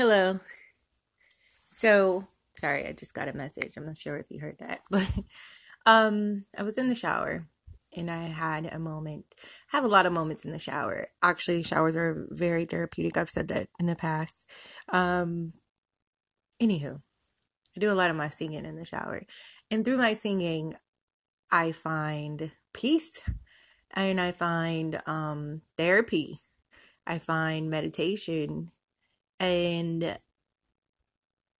Hello. So, sorry, I just got a message. I'm not sure if you heard that, but um I was in the shower and I had a moment. I have a lot of moments in the shower. Actually, showers are very therapeutic. I've said that in the past. Um anywho, I do a lot of my singing in the shower. And through my singing, I find peace and I find um therapy. I find meditation and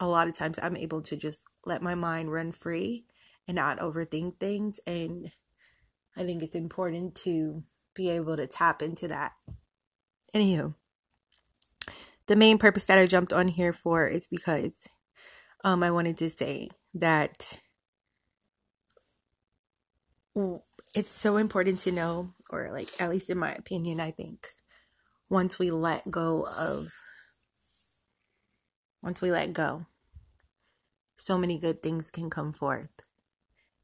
a lot of times I'm able to just let my mind run free and not overthink things. And I think it's important to be able to tap into that. Anywho, the main purpose that I jumped on here for is because um, I wanted to say that it's so important to know, or like, at least in my opinion, I think, once we let go of, once we let go so many good things can come forth.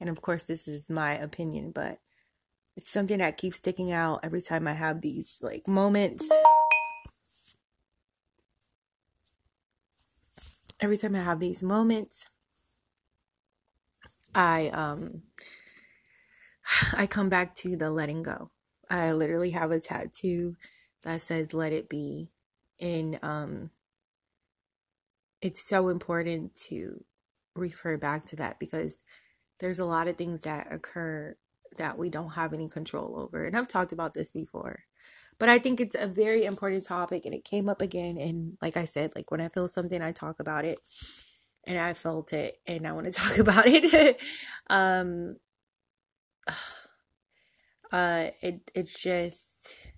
And of course, this is my opinion, but it's something that keeps sticking out every time I have these like moments. Every time I have these moments, I um I come back to the letting go. I literally have a tattoo that says let it be and um it's so important to refer back to that because there's a lot of things that occur that we don't have any control over. And I've talked about this before. But I think it's a very important topic and it came up again and like I said, like when I feel something I talk about it and I felt it and I want to talk about it. um uh it it's just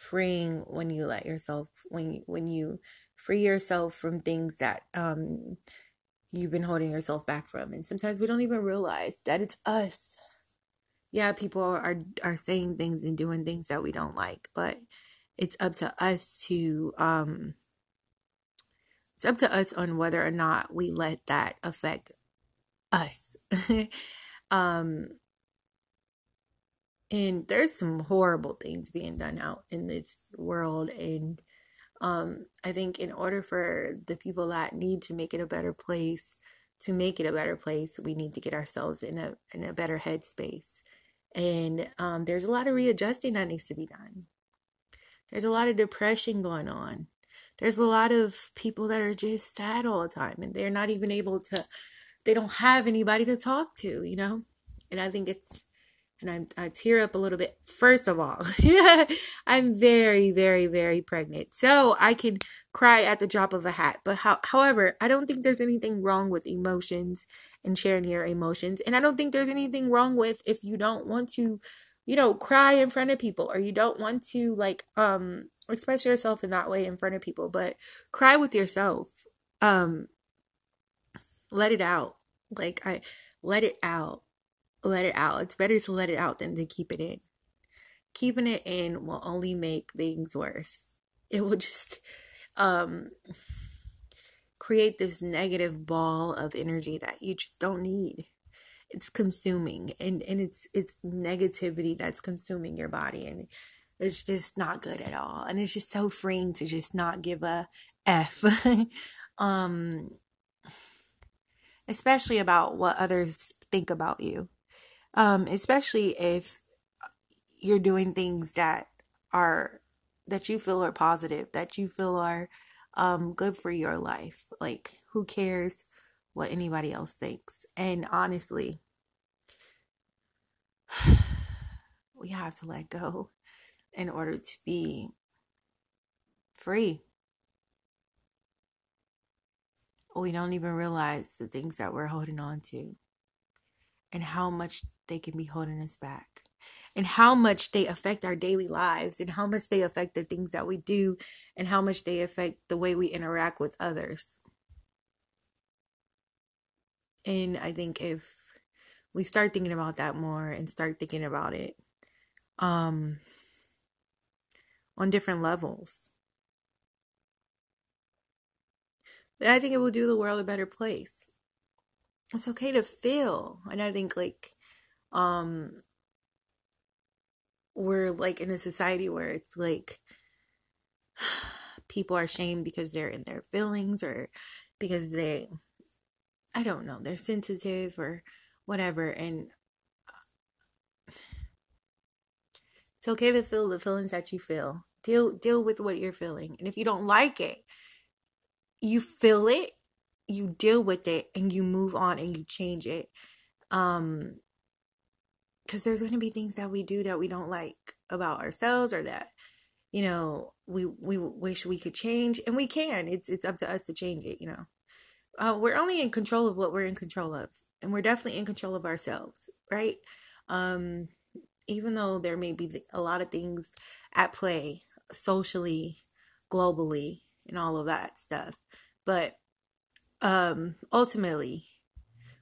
freeing when you let yourself when you, when you free yourself from things that um you've been holding yourself back from. And sometimes we don't even realize that it's us. Yeah, people are are saying things and doing things that we don't like, but it's up to us to um it's up to us on whether or not we let that affect us. um and there's some horrible things being done out in this world and um, I think in order for the people that need to make it a better place to make it a better place, we need to get ourselves in a in a better headspace. And um, there's a lot of readjusting that needs to be done. There's a lot of depression going on. There's a lot of people that are just sad all the time and they're not even able to, they don't have anybody to talk to, you know? And I think it's and I, I tear up a little bit. First of all, I'm very, very, very pregnant. So I can cry at the drop of a hat. But how, however, I don't think there's anything wrong with emotions and sharing your emotions. And I don't think there's anything wrong with if you don't want to, you know, cry in front of people or you don't want to like um express yourself in that way in front of people, but cry with yourself. Um let it out. Like I let it out let it out. It's better to let it out than to keep it in. Keeping it in will only make things worse. It will just um create this negative ball of energy that you just don't need. It's consuming and, and it's it's negativity that's consuming your body and it's just not good at all. And it's just so freeing to just not give a F. um especially about what others think about you um, especially if you're doing things that are that you feel are positive, that you feel are um, good for your life. Like, who cares what anybody else thinks? And honestly, we have to let go in order to be free. We don't even realize the things that we're holding on to and how much they can be holding us back and how much they affect our daily lives and how much they affect the things that we do and how much they affect the way we interact with others. And I think if we start thinking about that more and start thinking about it um on different levels I think it will do the world a better place it's okay to feel. And I think like um we're like in a society where it's like people are shamed because they're in their feelings or because they I don't know, they're sensitive or whatever and it's okay to feel the feelings that you feel. Deal deal with what you're feeling. And if you don't like it, you feel it, you deal with it and you move on and you change it. Um because there's going to be things that we do that we don't like about ourselves or that you know we we wish we could change and we can. It's it's up to us to change it you know. Uh, we're only in control of what we're in control of and we're definitely in control of ourselves right? Um even though there may be a lot of things at play socially globally and all of that stuff but um ultimately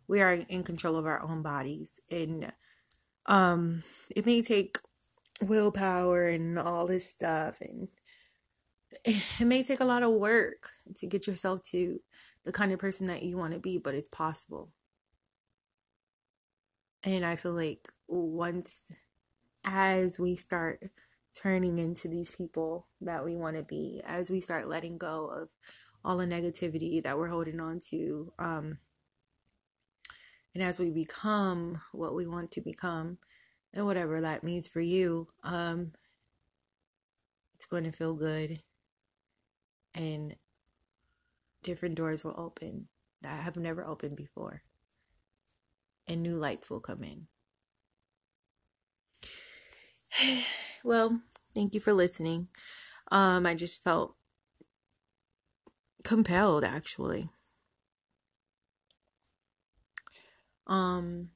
we are in control of our own bodies and um it may take willpower and all this stuff and it may take a lot of work to get yourself to the kind of person that you want to be but it's possible. And i feel like once as we start turning into these people that we want to be as we start letting go of all the negativity that we're holding on to um and as we become what we want to become and whatever that means for you um it's going to feel good and different doors will open that have never opened before and new lights will come in. Well thank you for listening. Um i just felt compelled actually um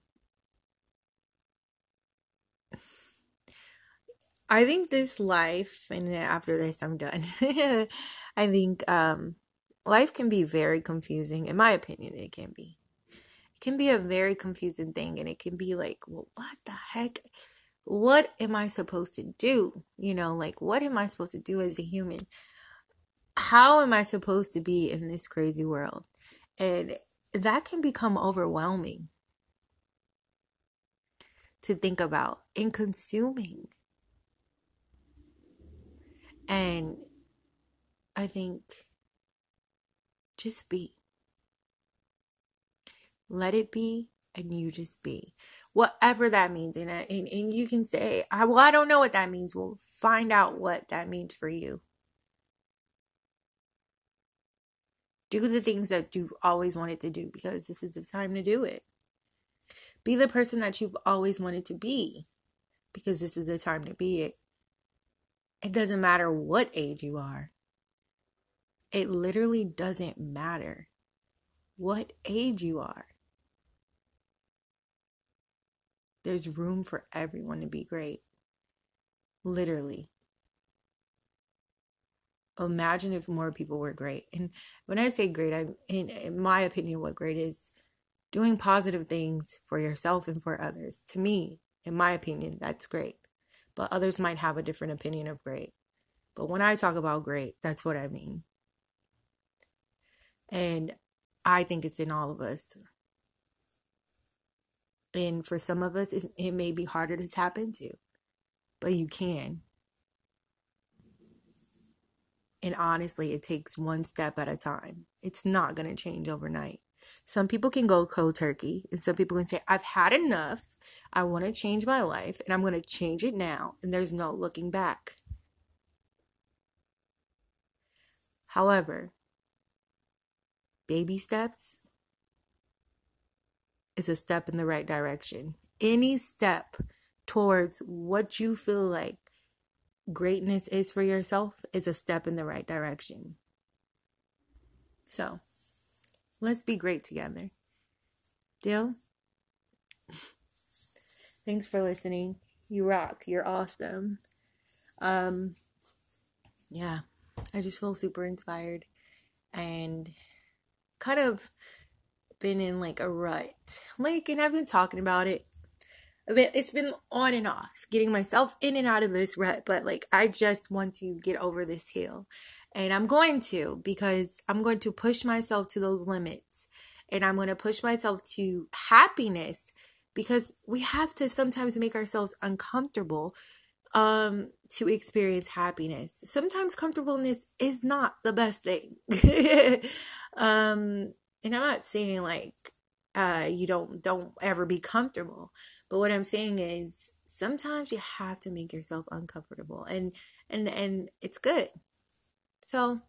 I think this life, and after this, I'm done. I think um, life can be very confusing. In my opinion, it can be. It can be a very confusing thing, and it can be like, well, what the heck? What am I supposed to do? You know, like, what am I supposed to do as a human? How am I supposed to be in this crazy world? And that can become overwhelming to think about and consuming and I think just be. Let it be and you just be. Whatever that means. And, and, and you can say, I, well, I don't know what that means. Well, find out what that means for you. Do the things that you've always wanted to do because this is the time to do it. Be the person that you've always wanted to be because this is the time to be it. It doesn't matter what age you are. It literally doesn't matter what age you are. There's room for everyone to be great. Literally. Imagine if more people were great. And when I say great, I in, in my opinion, what great is doing positive things for yourself and for others. To me, in my opinion, that's great but others might have a different opinion of great. But when I talk about great, that's what I mean. And I think it's in all of us. And for some of us, it may be harder to tap into, but you can. And honestly, it takes one step at a time. It's not going to change overnight. Some people can go cold turkey, and some people can say, I've had enough. I want to change my life, and I'm going to change it now, and there's no looking back. However, baby steps is a step in the right direction. Any step towards what you feel like greatness is for yourself is a step in the right direction. So, Let's be great together. Deal? Thanks for listening. You rock. You're awesome. Um yeah, I just feel super inspired and kind of been in like a rut. Like and I've been talking about it it's been on and off, getting myself in and out of this rut, but like I just want to get over this hill. And I'm going to because I'm going to push myself to those limits. And I'm going to push myself to happiness because we have to sometimes make ourselves uncomfortable um to experience happiness. Sometimes comfortableness is not the best thing. um and I'm not saying like uh you don't don't ever be comfortable. But what I'm saying is sometimes you have to make yourself uncomfortable and and and it's good. So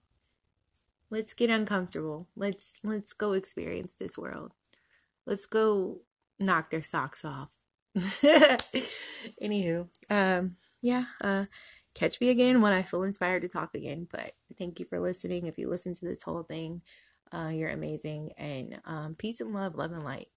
let's get uncomfortable. Let's let's go experience this world. Let's go knock their socks off. Anywho, um yeah, uh, catch me again when I feel inspired to talk again. But thank you for listening. If you listen to this whole thing, uh, you're amazing. And um, peace and love, love and light.